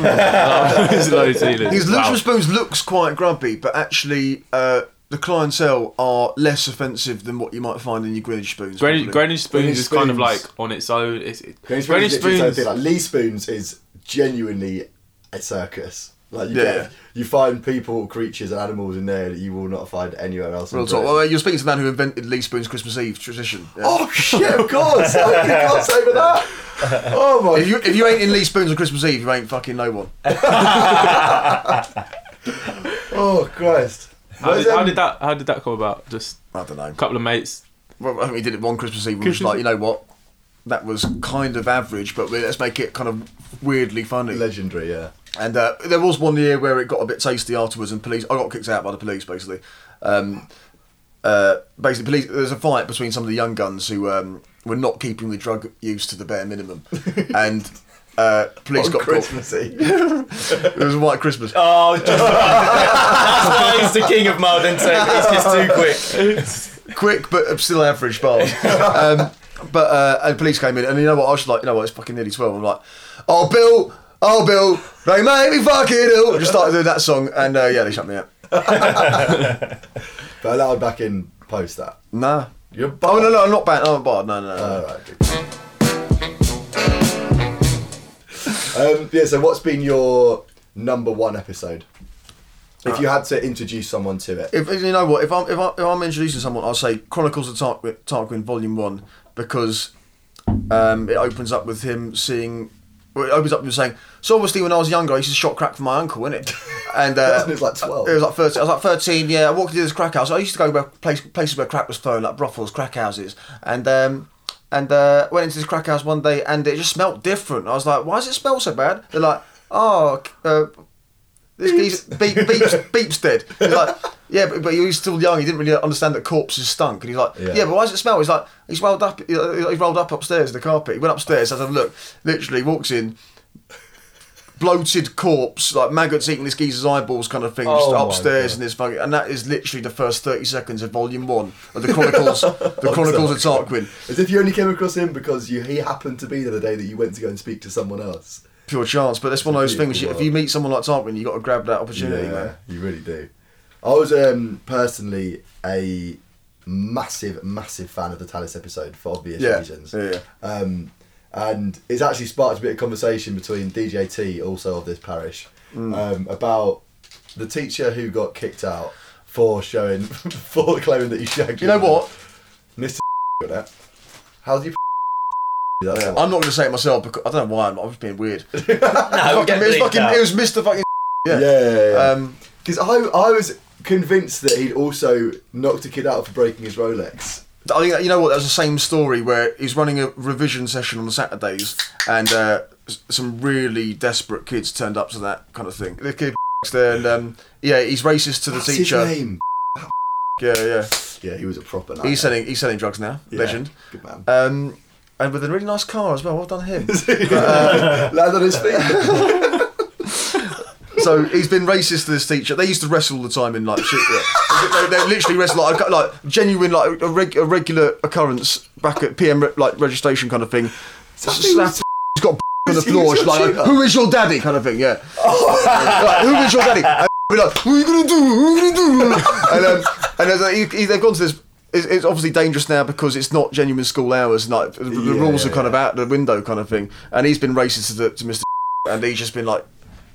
love those low ceilings. Because Wow. Spoons looks quite grubby, but actually, uh, the clientele are less offensive than what you might find in your Greenwich Spoons. Greenwich. Greenwich Spoons Greenwich is kind of like on its own. It's, it, Greenwich Greenwich Spoons, is its Spoons. own. Like Lee Spoons is genuinely a circus. Like you Yeah. get, you find people, creatures, and animals in there that you will not find anywhere else. Real talk. Well, you're speaking to the man who invented Lee Spoon's Christmas Eve tradition. Yeah. Oh shit! Of course, I didn't say over that. Oh my! If you, if you ain't in Lee Spoons on Christmas Eve, you ain't fucking no one. oh Christ! How Where's, did, how um, did that? How did that come about? Just I don't know. a couple of mates. Well, I think we did it one Christmas Eve. We was like, you know what? That was kind of average, but we- let's make it kind of weirdly funny. legendary? Yeah. And uh, there was one year where it got a bit tasty afterwards, and police. I got kicked out by the police, basically. Um, uh, basically, police. There's a fight between some of the young guns who um, were not keeping the drug use to the bare minimum, and uh, police On got caught. Christmas Eve. It was white Christmas. Oh, just, that's why he's the king of mild intake. He's just too quick. quick but still average bars. um, but uh, and police came in, and you know what? I was like, you know what? It's fucking nearly twelve. I'm like, oh Bill, oh Bill, they made me fucking ill. I just started doing that song, and uh, yeah, they shut me out. But allowed back in post that. Nah. You're Oh no, no, I'm not banned. I'm not barred. No, no, no. no. Alright, um, yeah. So, what's been your number one episode? If you had to introduce someone to it, If you know what, if I'm if, I, if I'm introducing someone, I'll say Chronicles of Tarquin, Tarquin Volume One because um, it opens up with him seeing. Well, it opens up with him saying, "So obviously, when I was younger, I used to shot crack for my uncle, innit?" And uh, It was like 12. It was like thirteen. I was like thirteen. Yeah, I walked into this crack house. I used to go where place, places where crack was thrown, like brothels, crack houses, and um, and uh, went into this crack house one day, and it just smelled different. I was like, "Why does it smell so bad?" They're like, "Oh." Uh, this geezer beep, beeps, beeps dead. He's like, yeah, but, but he was still young. He didn't really understand that corpses stunk. And he's like, Yeah. yeah, but why does it smell? He's like, he's rolled up. He rolled up upstairs in the carpet. He went upstairs. Has a look. Literally walks in, bloated corpse, like maggots eating this geezer's eyeballs, kind of thing, just Oh upstairs in this fucking. And that is literally the first thirty seconds of Volume One of the Chronicles, the Chronicles of Tarquin. as if you only came across him because you he happened to be there the day that you went to go and speak to someone else. Pure chance, but that's one of those things. Beautiful If you meet someone like Tarquin, you got to grab that opportunity, yeah, man. you really do. I was um, personally a massive, massive fan of the Tallis episode for obvious Yeah, reasons. yeah, yeah. Um, and it's actually sparked a bit of conversation between DJT, also of this parish, Mm. um, about the teacher who got kicked out for showing, for claiming that he shagged. You know what? Mr. How do you? Yeah. I'm not going to say it myself because I don't know why. I'm, I'm just being weird. No, Fucking- it was fucking. It was Mr. Fucking. yeah, yeah, yeah. Um, Because I, I was convinced that he'd also knocked a kid out for breaking his Rolex. I think you know what. That was the same story where he's running a revision session on the Saturdays, and uh, some really desperate kids turned up to that kind of thing. The kid there, and um, yeah, he's racist to the What's his teacher. name? Yeah, yeah. Yeah, he was a proper. He's selling he's selling drugs now. Yeah, Legend. Good man. Um, and with a really nice car as well. Well done him. Land on his feet. So he's been racist to this teacher. They used to wrestle all the time in like shit. Yeah. they, they literally wrestle like like genuine like a, reg, a regular occurrence back at PM re- like registration kind of thing. Slap. He's got on the floor. She's like, tutor? who is your daddy? Kind of thing. Yeah. like, who is your daddy? And be like, what are you gonna do? What are you gonna do? And um, and there's a- he- he- they've gone to this. It's, it's obviously dangerous now because it's not genuine school hours. Like the, the Yeah, rules are kind of out the window, kind of thing. And he's been racist to, the, to Mr. And he's just been like,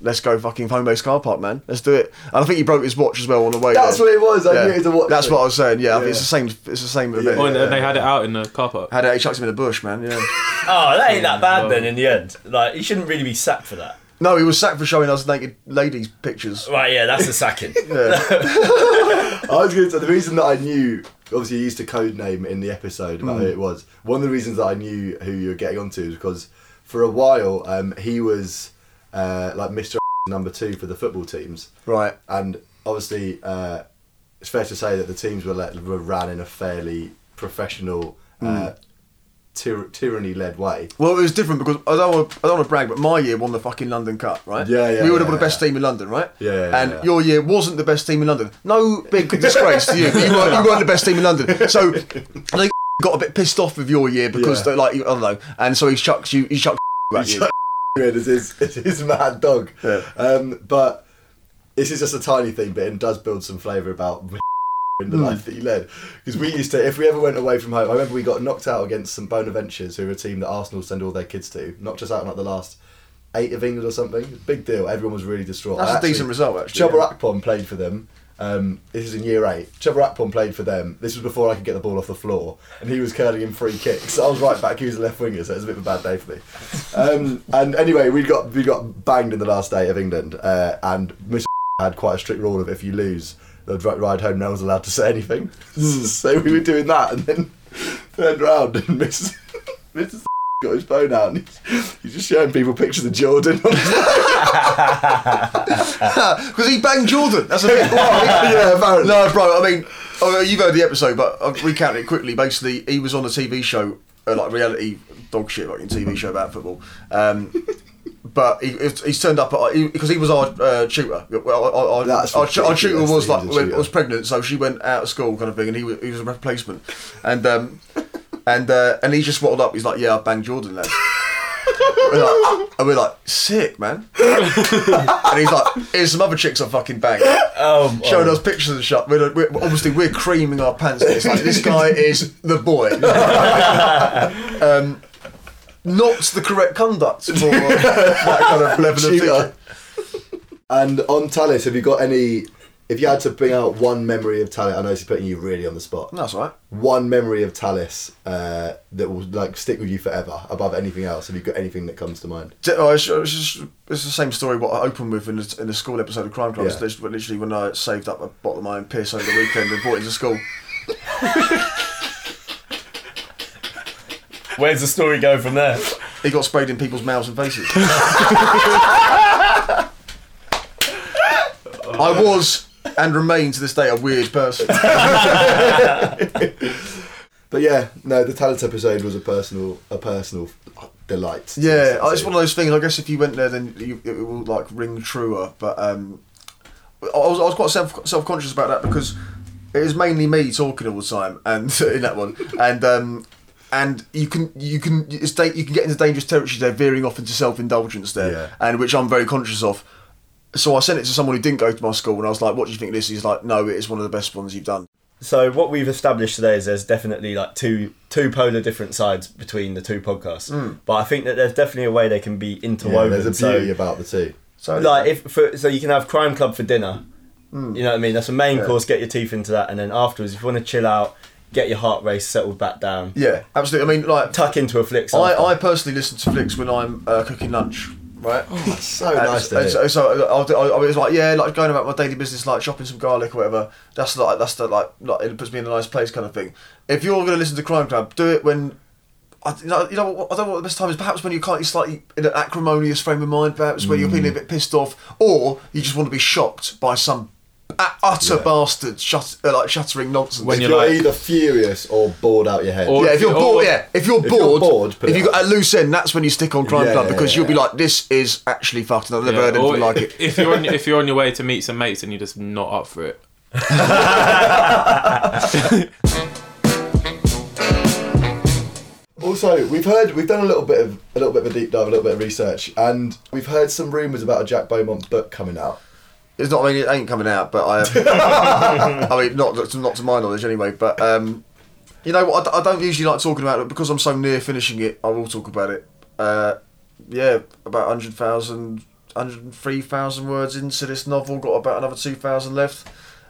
let's go fucking home based car park, man. Let's do it. And I think he broke his watch as well on the way. That's there. what it was. I Yeah. knew it was a watch. That's thing. what I was saying. Yeah, I think it's the same. It's the same event. Oh, and Yeah. they had it out in the car park. Had it, he chucked him in the bush, man. Yeah. Oh, that ain't that bad then. In the end, like he shouldn't really be sacked for that. no, he was sacked for showing us naked ladies' pictures. Right? Yeah, that's a sacking. I was going to say the reason that I knew, obviously, you used a code name in the episode about who Mm. it was. One of the reasons that I knew who you were getting onto is because for a while um, he was uh, like Mr. number two for the football teams, Right. and obviously uh, it's fair to say that the teams were, let, were ran in a fairly professional, Mm. uh, tyr- tyranny-led way. Well, it was different because I don't want I don't want to brag, but my year won the fucking London Cup, right? Yeah, yeah, We would have yeah, been the best yeah. team in London, right? Yeah, yeah, And your year wasn't the best team in London. No big disgrace to you. but You weren't, you weren't the best team in London. So think got a bit pissed off with your year because they're like I don't know, and so he chucks you. He chucks at you. It is his, it's his mad dog. Yeah. Um, but this is just a tiny thing, but it does build some flavour about in the Hmm. life that he led. Because we used to, if we ever went away from home, I remember we got knocked out against some Bonaventures, who are a team that Arsenal send all their kids to. Knocked us out in like the last eight of England or something. Big deal. Everyone was really distraught. That's I a actually- decent result, actually. Chuba yeah. Akpom played for them. Um, this is in year eight. Trevor Akpom played for them. This was before I could get the ball off the floor, and he was curling in free kicks. I was right back. He was a left winger, so it was a bit of a bad day for me. Um, and anyway, we got we got banged in the last day of England, uh, and Mr. had quite a strict rule of if you lose, they'd ride home. No one's allowed to say anything. so we were doing that, and then turned round and Mrs. Mrs. got his phone out and he's, he's just showing people pictures of Jordan. Because he banged Jordan. That's a bit. yeah, apparently. No, bro. I mean, oh, you've heard the episode, but I'll recount it quickly. Basically, he was on a TV show, uh, like reality dog shit, like a TV show about football. Um, but he, he's turned up because he, was our uh, tutor. Well, our, our, our, our tutor was like was was pregnant, so she went out of school, kind of thing, and he was, he was a replacement, and um, and uh, and he just waddled up. He's like, "Yeah, I banged Jordan, lad." We're like, and we're like, sick, man. and he's like, here's some other chicks I fucking banged Oh, showing us pictures and shit. We're, we're, obviously, we're creaming our pants. It's like this guy is the boy. um, not the correct conduct for that kind of level of Tutor. And on Tallis, have you got any? If you had to bring out one memory of Tallis, I know this is putting you really on the spot. That's all right. One memory of Tallis uh, that will like stick with you forever, above anything else. Have you got anything that comes to mind? Oh, it's, it's, just, it's the same story what I opened with in the, in the school episode of Crime Clubs. Yeah. Literally, literally when I saved up a bottle of my own piss over the weekend and brought it to school. Where's the story go from there? He got sprayed in people's mouths and faces. I was and remain to this day a weird person. But yeah, no, the talent episode was a personal, a personal delight. Yeah, it's to. one of those things. I guess if you went there, then you, it will like ring truer. But um, I was I was quite self self conscious about that because it is mainly me talking all the time, and in that one, and um, and you can you can it's da- you can get into dangerous territory there, veering off into self indulgence there, Yeah. and which I'm very conscious of. So I sent it to someone who didn't go to my school, and I was like, "What do you think of this?" He's like, "No, it is one of the best ones you've done." So what we've established today is there's definitely like two two polar different sides between the two podcasts. But I think that there's definitely a way they can be Yeah, interwoven. there's a so- beauty about the two. So like if for, so you can have crime club for dinner you know what i mean that's a main Yeah. course get your teeth into that and then afterwards if you want to chill out get your heart rate settled back down yeah, absolutely. I mean, like tuck into a flick I. I personally listen to flicks when I'm uh, cooking lunch, right? Oh, that's so And nice to so, so, so I'll I, I was like, yeah, like going about my daily business, like shopping some garlic or whatever. That's like that's the like, like it puts me in a nice place, kind of thing. If you're going to listen to Crime Club, do it when. I, you know, you know, I don't know what the best time is. Perhaps when you can't, you're slightly in an acrimonious frame of mind. Perhaps where you're feeling mm. a bit pissed off, or you just want to be shocked by some utter Yeah. bastard, shut, uh, like shuttering nonsense. When if you're you're like- either furious or bored out your head. Or- yeah, if you're or- bored, yeah, if you're if you're bored, bored, if it you got up. at loose end, that's when you stick on crime Yeah, club yeah, because yeah, you'll be like, this is actually fucked. I've never Yeah, heard anything like it. if you're on if you're on your way to meet some mates and you're just not up for it. Also, we've heard we've done a little bit of a little bit of a deep dive, a little bit of research, and we've heard some rumours about a Jack Beaumont book coming out. It's not. I mean, it ain't coming out, but I. I mean, not to- not to my knowledge anyway. But um, you know what? I, I don't usually like talking about it because I'm so near finishing it. I will talk about it. Uh, yeah, about 100,000, 103,000 words into this novel. Got about another two thousand left.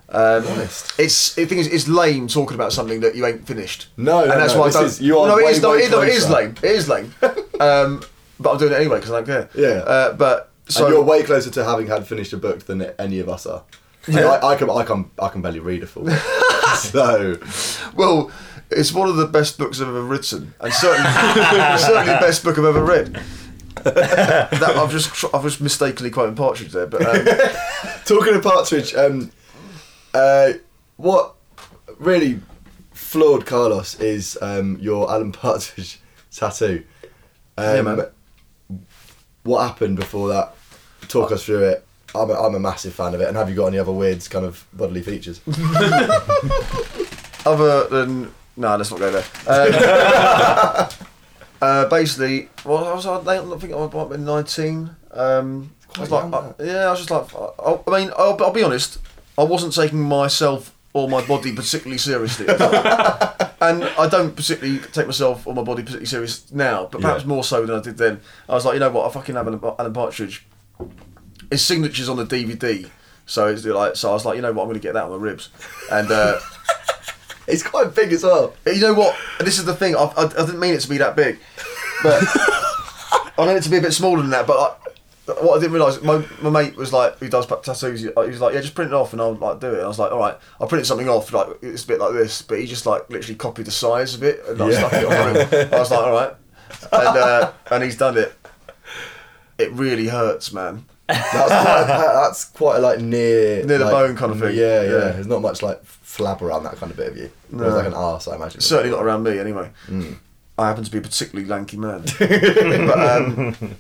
Um, Honest. It's the thing is, it's lame talking about something that you ain't finished. No, no, and that's no, why I don't. is- you are no, it way, is, no, way it is, no, it is lame. It is lame. um, but I'm doing it anyway because I don't care. Yeah. Uh, but so and you're way closer to having had finished a book than any of us are. Yeah. I, I can I can I can barely read a full. book. so Well, it's one of the best books I've ever written, and certainly, certainly the best book I've ever read. that I've just I've just mistakenly quoted Partridge there, but um, talking of Partridge, um, uh, what really floored Carlos is um, your Alan Partridge tattoo. Um, Yeah, man. What happened before that? Talk us through it. I'm a, I'm a massive fan of it. And have you got any other weird kind of bodily features? other than no, let's not go there. Um, uh, basically, well, I was I don't think I might have been nineteen. Um, I was quite like, young, uh, yeah, I was just like, I, I mean, I'll, I'll be honest, I wasn't taking myself or my body particularly seriously, and I don't particularly take myself or my body particularly serious now, but perhaps Yeah. more so than I did then. I was like, you know what, I fucking have Alan, Alan Partridge. His signature's on the DVD. So it's like, so I was like, you know what, I'm going to get that on my ribs, and uh, It's quite big as well. you know what? And this is the thing. I, I, I didn't mean it to be that big, but I meant it to be a bit smaller than that. But I, what I didn't realise, my, my mate was like, who does tattoos. He was like, yeah, just print it off, and I'll like do it. And I was like, all right, I'll print something off. Like it's a bit like this, but he just like literally copied the size of it and like, Yeah. stuck it on. Him. I was like, all right, and uh, and he's done it. It really hurts, man. That's quite, that's quite like near Near the like, bone kind of thing. Yeah, yeah, Yeah. There's not much like flab around that kind of bit of you. There's No. like an arse, I imagine. Certainly not around me, anyway. Mm. I happen to be a particularly lanky man. but um,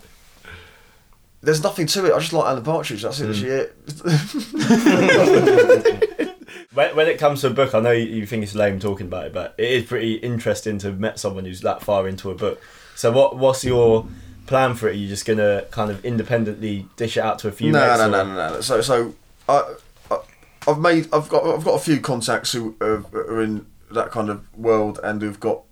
there's nothing to it. I just like Alan Partridge. That's it. Mm. That's it. When, when it comes to a book, I know you, you think it's lame talking about it, but it is pretty interesting to have met someone who's that far into a book. So, what what's your plan for it? Are you just gonna kind of independently dish it out to a few? no, no, no, no, no. So, so I, I, I've made, I've got, I've got a few contacts who are, are in that kind of world and who've got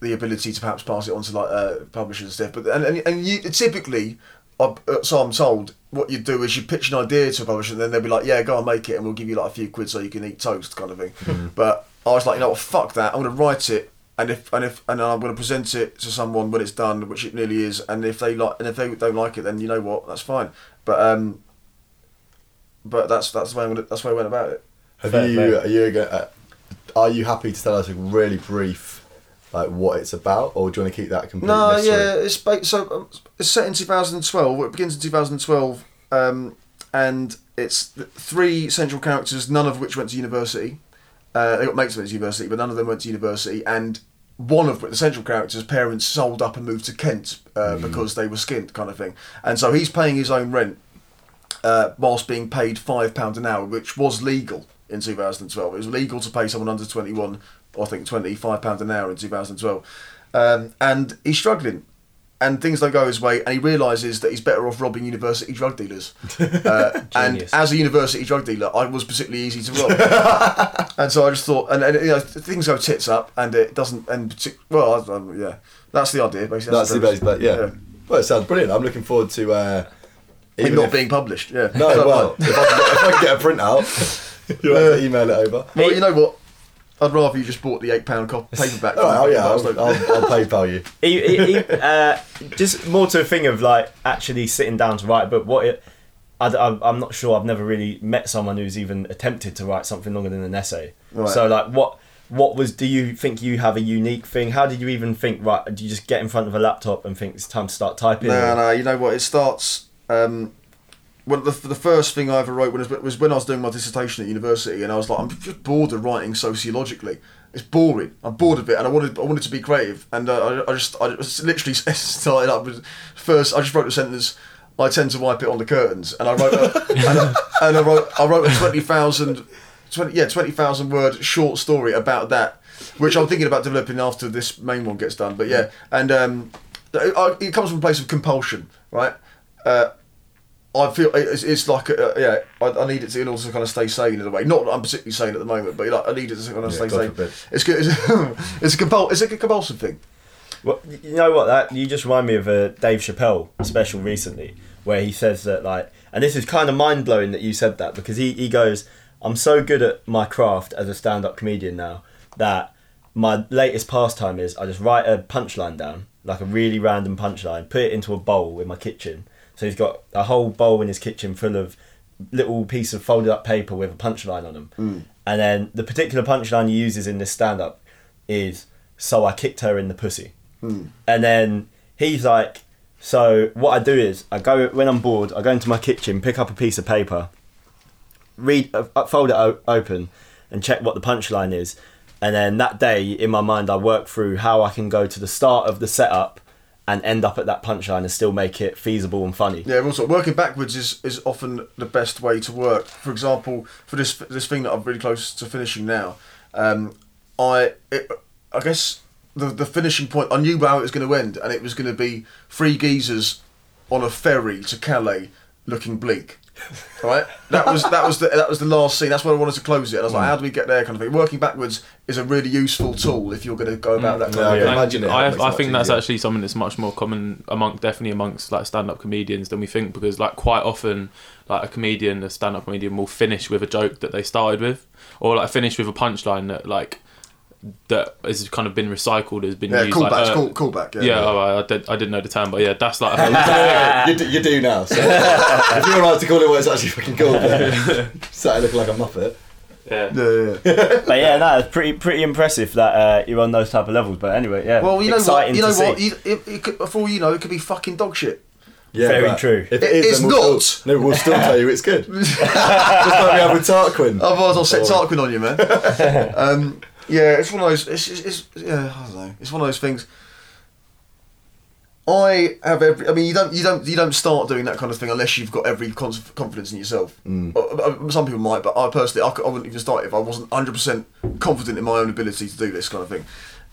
the ability to perhaps pass it on to like uh, publishers and stuff. But and and, and you typically, uh, so I'm told, what you do is you pitch an idea to a publisher, and then they'll be like, "Yeah, go and make it, and we'll give you like a few quid so you can eat toast," kind of thing. But I was like, you know what, fuck that. I'm to write it. And if and if and I'm going to present it to someone when it's done, which it nearly is, and if they like and if they don't like it, then you know what, that's fine. But um, but that's that's the way I went, that's the way I went about it. Have Fair you? play. Are you? go- Uh, are you happy to tell us a really brief, like what it's about, or do you want to keep that complete No, mystery? yeah, it's ba- so um, it's set in 2012. It begins in 2012, um, and it's three central characters, none of which went to university. Uh, they got mates who went to university, but none of them went to university. And one of the central characters' parents sold up and moved to Kent uh, because they were skint, kind of thing. And so he's paying his own rent uh, whilst being paid five pound an hour, which was legal in 2012. It was legal to pay someone under 21, I think 25 pound an hour in 2012. Um, and he's struggling, and things don't go his way, and he realizes that he's better off robbing university drug dealers. Uh, and as a university drug dealer, I was particularly easy to rob. and so I just thought, and, and you know, things go tits up, and it doesn't. And partic- well, I, yeah, that's the idea. Basically, That's the premise. base, but yeah. Well, it sounds brilliant. I'm looking forward to. Uh, not if- being published. Yeah. No, well, if I, if I can get a printout, you'll have to email it over. Well, you know what? I'd rather you just bought the eight pound cop paperback. Oh, oh yeah, I I'll, was like- I'll, I'll PayPal you. He- he- he- uh, just more to a thing of like actually sitting down to write But. What it, I, am not sure. I've never really met someone who's even attempted to write something longer than an essay. Right. So like, what what was? Do you think you have a unique thing? How did you even think? Right? Do you just get in front of a laptop and think it's time to start typing? No, or- no. You know what? It starts. Um, well, the, the first thing I ever wrote when, was when I was doing my dissertation at university, and I was like, I'm just bored of writing sociologically. It's boring. I'm bored of it, and I wanted I wanted to be creative, and uh, I, I just I just literally started up with first. I just wrote a sentence. I tend to wipe it on the curtains, and I wrote a, and, I, and I wrote I wrote a twenty thousand. 20, yeah, 20,000 word short story about that, which I'm thinking about developing after this main one gets done. But yeah, and um, it, it comes from a place of compulsion, right? Uh, I feel it's, it's like uh, yeah, I, I need it to in order to kind of stay sane in a way. Not that I'm particularly sane at the moment, but like, I need it to kind of Yeah, stay God sane. forbid. It's good. It's, it's a compul- It's a compulsive thing. Well, you know what? That you just remind me of a Dave Chappelle special recently, where he says that like, and this is kind of mind blowing that you said that because he he goes, I'm so good at my craft as a stand up comedian now that my latest pastime is I just write a punchline down, like a really random punchline, put it into a bowl in my kitchen. So he's got a whole bowl in his kitchen full of little piece of folded up paper with a punchline on them. Mm. And then the particular punchline he uses in this stand up is so I kicked her in the pussy. Mm. And then he's like, so what I do is I go when I'm bored, I go into my kitchen, pick up a piece of paper, read, uh, uh, fold it o- open, and check what the punchline is. And then that day, in my mind, I work through how I can go to the start of the setup and end up at that punchline and still make it feasible and funny. Yeah, also working backwards is, is often the best way to work. For example, for this this thing that I'm really close to finishing now, um, I it, I guess the the finishing point I knew how it was going to end, and it was going to be three geezers on a ferry to Calais, looking bleak. Right, that was that was the that was the last scene. That's where I wanted to close it. And I was like, mm. how do we get there? Kind of thing. Working backwards is a really useful tool if you're going to go about mm. that kind Yeah, of I can imagine it. I, makes I much think that's easier. actually something that's much more common among definitely amongst like stand-up comedians than we think because like quite often like a comedian a stand-up comedian will finish with a joke that they started with or like finish with a punchline that like that has kind of been recycled has been Yeah, used callback, like uh, call, callback. Yeah, yeah, oh, I, I did I didn't know the term but yeah that's like you, do, you do now. So if you're allowed to call it what it's actually fucking called, then started looking like a muppet. yeah. yeah, yeah. But yeah, no, it's pretty pretty impressive that uh, you're on those type of levels. But anyway, yeah. Well, you know exciting what? You know what? You, it, it could, before you know, it could be fucking dog shit. Yeah, Very true. If it It- is, it's we'll not. Still, no, we'll still tell you it's good. Just like we have with Tarquin. Otherwise, I'll set. Tarquin on you, man. um, yeah, it's one of those. It's, it's, it's yeah, I don't know. It's one of those things. I have every. I mean, you don't, you don't, you don't start doing that kind of thing unless you've got every confidence in yourself. Uh, uh, Some people might, but I personally, I, could, I wouldn't even start if I wasn't hundred percent confident in my own ability to do this kind of thing.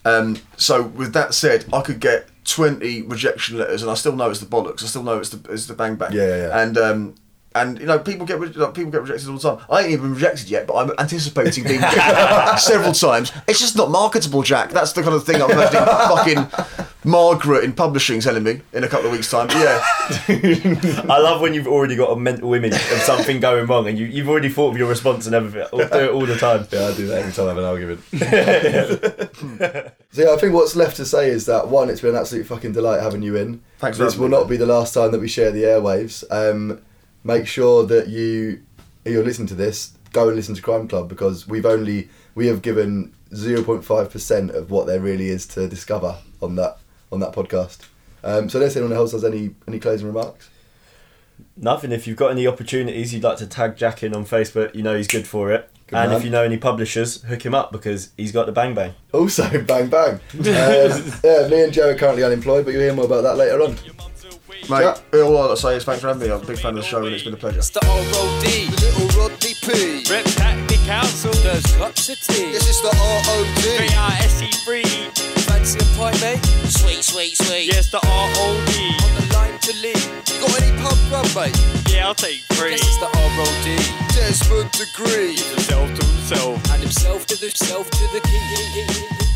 Um, so, with that said, I could get twenty rejection letters, and I still know it's the bollocks. I still know it's the it's the bang bang. Yeah, yeah, yeah. And um, and you know, people get like, people get rejected all the time. I ain't even rejected yet, but I'm anticipating being rejected several times. It's just not marketable, Jack. That's the kind of thing I'm imagining fucking Margaret in publishing telling me in a couple of weeks' time. But yeah, I love when you've already got a mental image of something going wrong and you, you've already thought of your response and everything. I'll do it all the time. Yeah, I do that every time I have an argument. so yeah, I think what's left to say is that one, it's been an absolute fucking delight having you in. Thanks This having will me. not be the last time that we share the airwaves. Um, make sure that you you're listening to this, go and listen to Crime Club because we've only we have given zero point five percent of what there really is to discover on that on that podcast. Um, so, unless anyone else has any any closing remarks. Nothing. If you've got any opportunities you'd like to tag Jack in on Facebook, you know he's good for it. Good and man. if you know any publishers, hook him up because he's got the bang bang. Also, bang bang. Um, yeah, me and Joe are currently unemployed, but you'll hear more about that later on. Mate. All I gotta say is thanks for having me. I'm a big fan of the show, and it's been a pleasure. It's the ROD, the little Rodney P. Rep Tactic Council. There's cups of tea. This is the ROD. V-I-S-E-3. Fancy a pint, mate? Sweet, sweet, sweet. Yes, the R-O-D. On the line to lead. Got any pub grub, mate? Yeah, I'll take three. This is the ROD. Desmond Degree. Himself to himself. And himself to the self to the key.